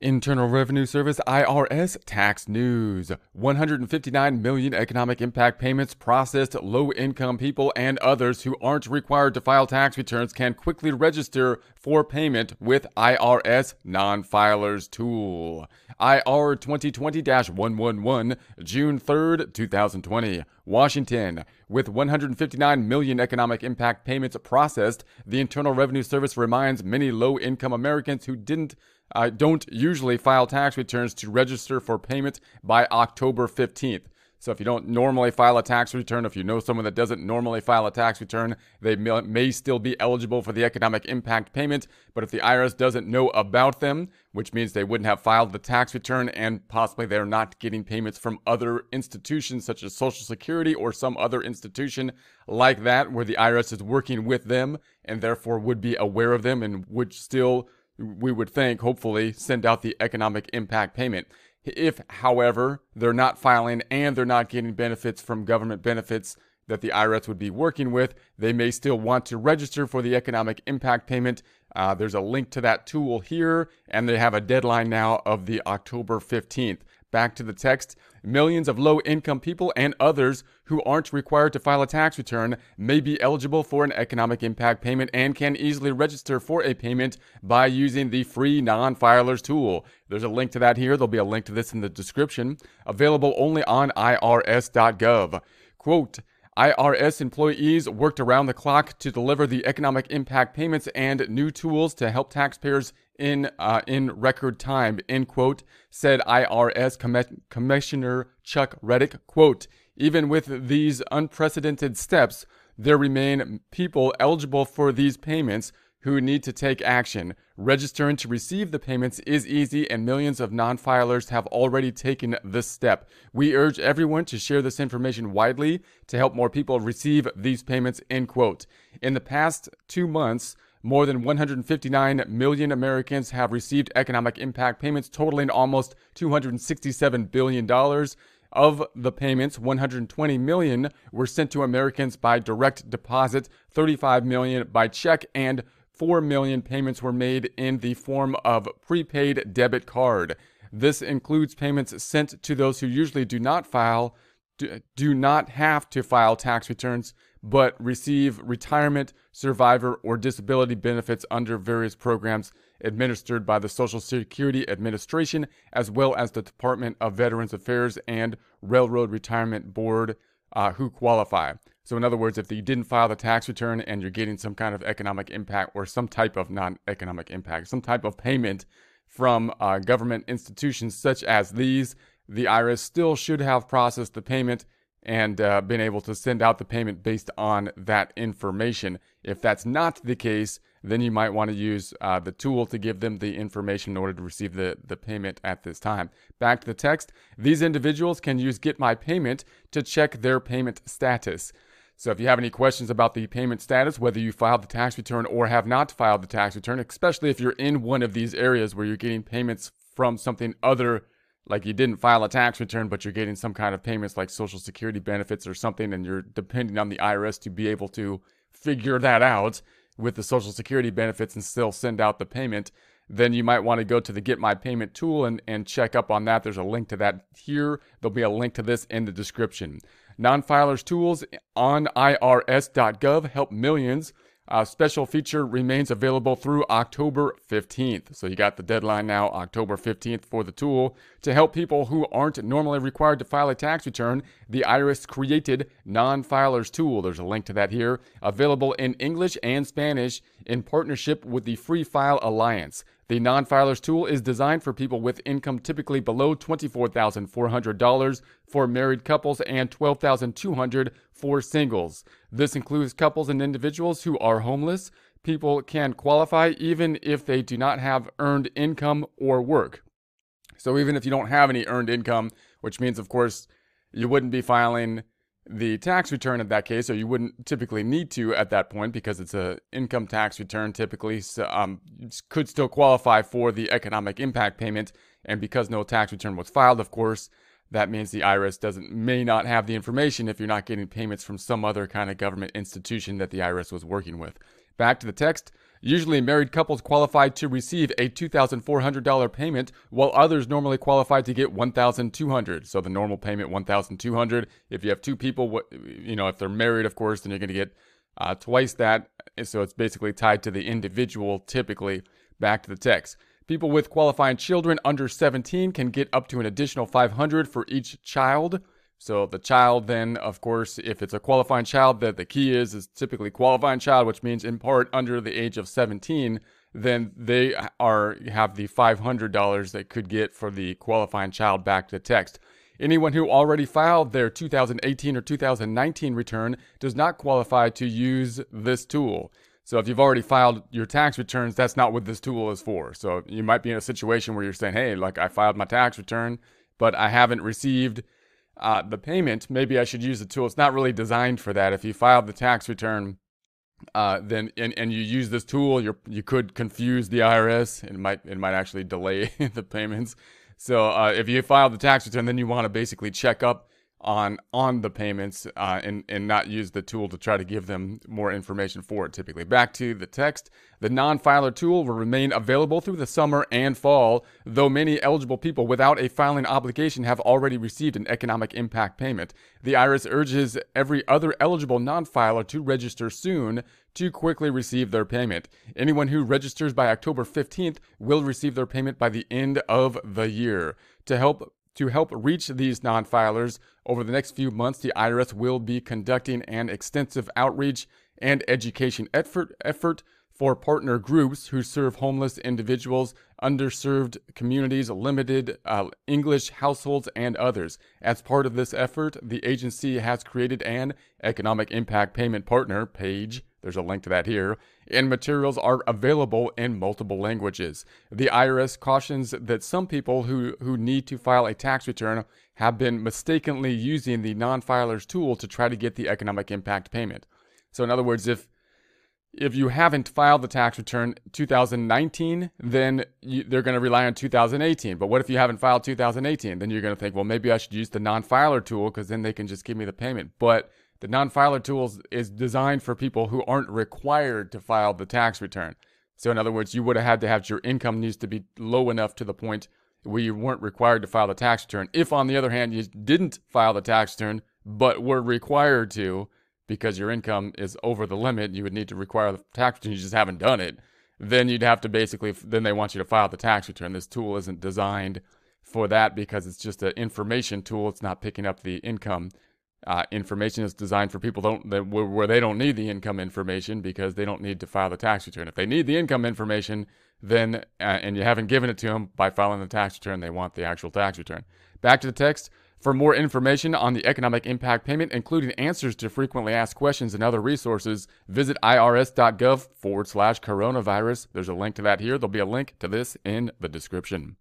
Internal Revenue Service IRS tax news. 159 million economic impact payments processed. Low income people and others who aren't required to file tax returns can quickly register for payment with IRS non filers tool. IR 2020 111, June 3rd, 2020. Washington. With 159 million economic impact payments processed, the Internal Revenue Service reminds many low income Americans who didn't uh, don't usually file tax returns to register for payment by October 15th. So if you don't normally file a tax return, if you know someone that doesn't normally file a tax return, they may, may, still be eligible for the economic impact payment. But if the IRS doesn't know about them, which means they wouldn't have filed the tax return and possibly they're not getting payments from other institutions such as Social Security or some other institution like that where the IRS is working with them and therefore would be aware of them and would still we would think, hopefully, send out the economic impact payment. If, however, they're not filing and they're not getting benefits from government benefits that the IRS would be working with, they may still want to register for the economic impact payment. Uh, there's a link to that tool here, and they have a deadline now of the October 15th. Back to the text. Millions of low income people and others who aren't required to file a tax return may be eligible for an economic impact payment and can easily register for a payment by using the free non filers tool. There's a link to that here. There'll be a link to this in the description. Available only on irs.gov. Quote, IRS employees worked around the clock to deliver the economic impact payments and new tools to help taxpayers in uh, in record time. End quote. Said IRS Com- Commissioner Chuck Rettig. Quote. Even with these unprecedented steps, there remain people eligible for these payments who need to take action. Registering to receive the payments is easy, and millions of non filers have already taken this step. We urge everyone to share this information widely to help more people receive these payments. End quote. In the past two months, more than 159 million Americans have received economic impact payments totaling almost $267 billion. Of the payments, 120 million were sent to Americans by direct deposit, 35 million by check, and 4 million payments were made in the form of prepaid debit card. This includes payments sent to those who usually do not file do not have to file tax returns but receive retirement, survivor, or disability benefits under various programs administered by the Social Security Administration as well as the Department of Veterans Affairs and Railroad Retirement Board uh, who qualify. So, in other words, if you didn't file the tax return and you're getting some kind of economic impact or some type of non economic impact, some type of payment from uh, government institutions such as these, the IRS still should have processed the payment and uh, been able to send out the payment based on that information. If that's not the case, then you might want to use uh, the tool to give them the information in order to receive the, the payment at this time. Back to the text. These individuals can use Get My Payment to check their payment status. So if you have any questions about the payment status, whether you filed the tax return or have not filed the tax return, especially if you're in one of these areas where you're getting payments from something other like you didn't file a tax return but you're getting some kind of payments like social security benefits or something and you're depending on the IRS to be able to figure that out with the social security benefits and still send out the payment then you might want to go to the Get My Payment tool and, and check up on that. There's a link to that here. There'll be a link to this in the description. Non filers tools on IRS.gov help millions. A special feature remains available through October 15th. So you got the deadline now, October 15th, for the tool. To help people who aren't normally required to file a tax return, the IRS created Non Filers Tool. There's a link to that here, available in English and Spanish in partnership with the Free File Alliance. The non filers tool is designed for people with income typically below $24,400 for married couples and $12,200 for singles. This includes couples and individuals who are homeless. People can qualify even if they do not have earned income or work. So, even if you don't have any earned income, which means, of course, you wouldn't be filing the tax return in that case, so you wouldn't typically need to at that point because it's a income tax return typically, so, um, could still qualify for the economic impact payment. And because no tax return was filed, of course, that means the IRS doesn't may not have the information if you're not getting payments from some other kind of government institution that the IRS was working with. Back to the text. Usually, married couples qualify to receive a $2,400 payment, while others normally qualify to get $1,200. So the normal payment $1,200. If you have two people, you know, if they're married, of course, then you're going to get uh, twice that. So it's basically tied to the individual. Typically, back to the text. People with qualifying children under 17 can get up to an additional 500 for each child. So the child then, of course, if it's a qualifying child, that the key is is typically qualifying child, which means in part under the age of 17, then they are have the $500 they could get for the qualifying child back to text. Anyone who already filed their 2018 or 2019 return does not qualify to use this tool. So if you've already filed your tax returns, that's not what this tool is for. So you might be in a situation where you're saying, "Hey, like I filed my tax return, but I haven't received uh, the payment, maybe I should use the tool. It's not really designed for that. If you filed the tax return, uh, then and, and you use this tool, you you could confuse the IRS. It might it might actually delay the payments. So uh, if you file the tax return, then you want to basically check up on on the payments uh, and and not use the tool to try to give them more information for it. Typically, back to the text, the non-filer tool will remain available through the summer and fall, though many eligible people without a filing obligation have already received an economic impact payment. The IRS urges every other eligible non-filer to register soon to quickly receive their payment. Anyone who registers by October 15th will receive their payment by the end of the year. To help to help reach these non filers, over the next few months, the IRS will be conducting an extensive outreach and education effort, effort for partner groups who serve homeless individuals, underserved communities, limited uh, English households, and others. As part of this effort, the agency has created an economic impact payment partner page there's a link to that here. And materials are available in multiple languages. The IRS cautions that some people who, who need to file a tax return have been mistakenly using the non filer's tool to try to get the economic impact payment. So, in other words, if if you haven't filed the tax return 2019, then you, they're going to rely on 2018. But what if you haven't filed 2018? Then you're going to think, well, maybe I should use the non filer tool because then they can just give me the payment. But the non-filer tools is designed for people who aren't required to file the tax return. So in other words, you would have had to have your income needs to be low enough to the point where you weren't required to file the tax return. If on the other hand you didn't file the tax return but were required to because your income is over the limit, you would need to require the tax return. You just haven't done it. Then you'd have to basically then they want you to file the tax return. This tool isn't designed for that because it's just an information tool. It's not picking up the income uh, information It's designed for people don't that, where they don't need the income information because they don't need to file the tax return. If they need the income information, then uh, and you haven't given it to them by filing the tax return, they want the actual tax return. Back to the text. For more information on the economic impact payment, including answers to frequently asked questions and other resources, visit irs.gov forward slash coronavirus. There's a link to that here. There'll be a link to this in the description.